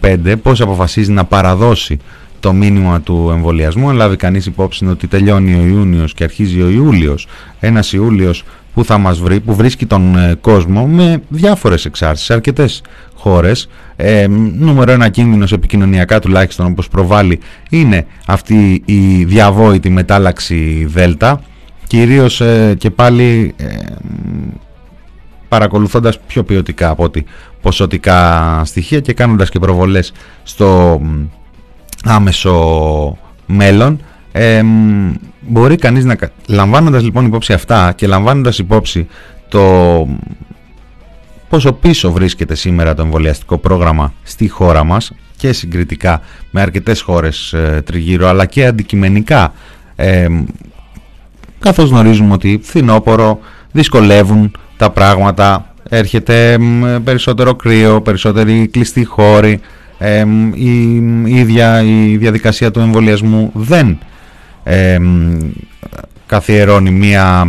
25, πώς αποφασίζει να παραδώσει το μήνυμα του εμβολιασμού, αν λάβει κανείς υπόψη ότι τελειώνει ο Ιούνιος και αρχίζει ο Ιούλιος, ένας Ιούλιος που θα μας βρει, που βρίσκει τον ε, κόσμο με διάφορες εξάρτησεις σε αρκετές χώρες. Ε, νούμερο ένα κίνδυνος επικοινωνιακά τουλάχιστον όπως προβάλλει είναι αυτή η διαβόητη μετάλλαξη Δέλτα κυρίως ε, και πάλι ε, παρακολουθώντας πιο ποιοτικά από ότι ποσοτικά στοιχεία και κάνοντας και προβολές στο άμεσο μέλλον μπορεί κανείς να λαμβάνοντας λοιπόν υπόψη αυτά και λαμβάνοντας υπόψη το πόσο πίσω βρίσκεται σήμερα το εμβολιαστικό πρόγραμμα στη χώρα μας και συγκριτικά με αρκετές χώρες ε, τριγύρω αλλά και αντικειμενικά ε, καθώς γνωρίζουμε ότι φθινόπορο δυσκολεύουν τα πράγματα έρχεται περισσότερο κρύο, περισσότεροι κλειστοί χώροι η, ίδια η διαδικασία του εμβολιασμού δεν καθιερώνει μία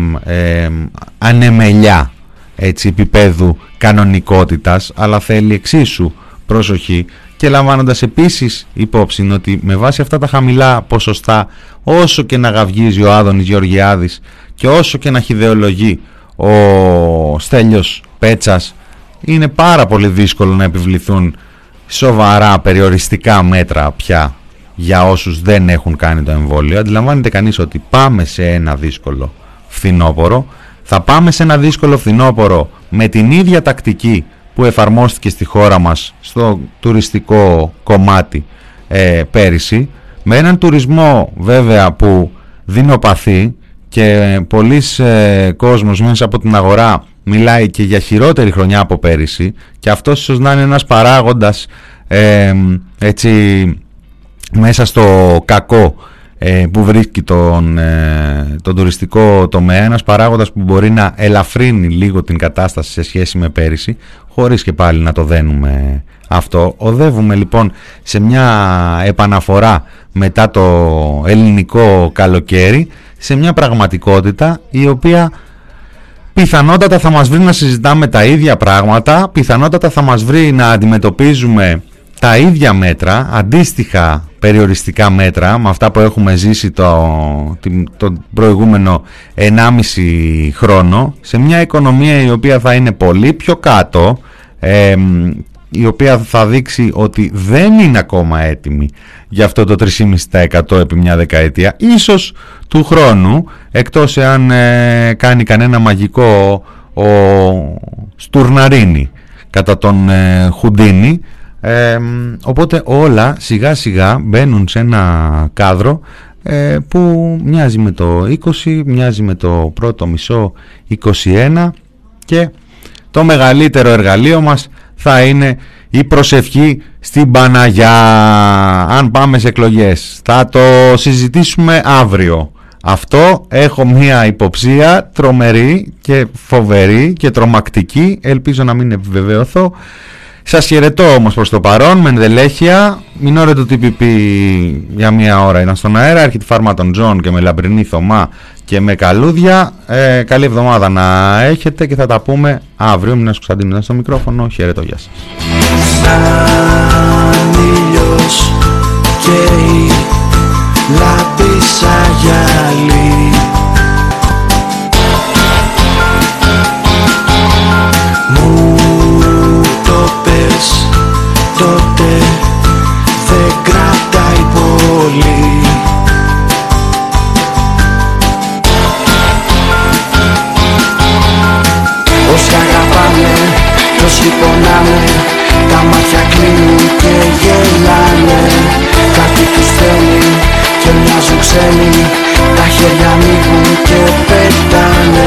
ανεμελιά έτσι, επίπεδου κανονικότητας αλλά θέλει εξίσου προσοχή και λαμβάνοντας επίσης υπόψη ότι με βάση αυτά τα χαμηλά ποσοστά όσο και να γαυγίζει ο Άδωνης Γεωργιάδης και όσο και να χιδεολογεί ο Στέλιος Πέτσας είναι πάρα πολύ δύσκολο να επιβληθούν σοβαρά περιοριστικά μέτρα πια για όσους δεν έχουν κάνει το εμβόλιο. Αντιλαμβάνεται κανείς ότι πάμε σε ένα δύσκολο φθινόπωρο. Θα πάμε σε ένα δύσκολο φθινόπωρο με την ίδια τακτική που εφαρμόστηκε στη χώρα μας στο τουριστικό κομμάτι ε, πέρυσι με έναν τουρισμό βέβαια που δεινοπαθεί και πολλοί ε, κόσμος μέσα από την αγορά μιλάει και για χειρότερη χρονιά από πέρυσι και αυτός ίσως να είναι ένας παράγοντας ε, έτσι μέσα στο κακό ε, που βρίσκει τον, ε, τον τουριστικό τομέα ένας παράγοντας που μπορεί να ελαφρύνει λίγο την κατάσταση σε σχέση με πέρυσι χωρίς και πάλι να το δένουμε αυτό. Οδεύουμε λοιπόν σε μια επαναφορά μετά το ελληνικό καλοκαίρι σε μια πραγματικότητα η οποία πιθανότατα θα μας βρει να συζητάμε τα ίδια πράγματα, πιθανότατα θα μας βρει να αντιμετωπίζουμε τα ίδια μέτρα, αντίστοιχα περιοριστικά μέτρα με αυτά που έχουμε ζήσει το, το προηγούμενο 1,5 χρόνο σε μια οικονομία η οποία θα είναι πολύ πιο κάτω η οποία θα δείξει ότι δεν είναι ακόμα έτοιμη για αυτό το 3,5% επί μια δεκαετία ίσως του χρόνου εκτός εάν ε, κάνει κανένα μαγικό ο Στουρναρίνη κατά τον ε, Χουντίνη οπότε όλα σιγά σιγά μπαίνουν σε ένα κάδρο ε, που μοιάζει με το 20, μοιάζει με το πρώτο μισό 21 και το μεγαλύτερο εργαλείο μας θα είναι η προσευχή στην Παναγιά. Αν πάμε σε εκλογές θα το συζητήσουμε αύριο. Αυτό έχω μία υποψία τρομερή και φοβερή και τρομακτική. Ελπίζω να μην επιβεβαιωθώ Σας χαιρετώ όμως προς το παρόν με ενδελέχεια. ΜηνΌρε το TPP για μία ώρα ήταν στον αέρα. Έρχεται Φάρμα των Ζώων και με Λαμπρινή Θωμά και με καλούδια. Ε, καλή εβδομάδα να έχετε και θα τα πούμε αύριο. Μίνας Κωνσταντίνου στο μικρόφωνο. Χαιρετώ, γεια σας. Τότε δεν κρατάει πολύ. Όσοι αγαπάνε, όσοι πονάνε Τα μάτια κλείνουν και γελάνε. Κάτι τους θέλει και μοιάζουν ξένοι Τα χέρια ανοίγουν και πετάνε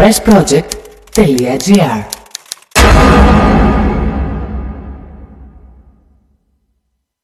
press pressproject.gr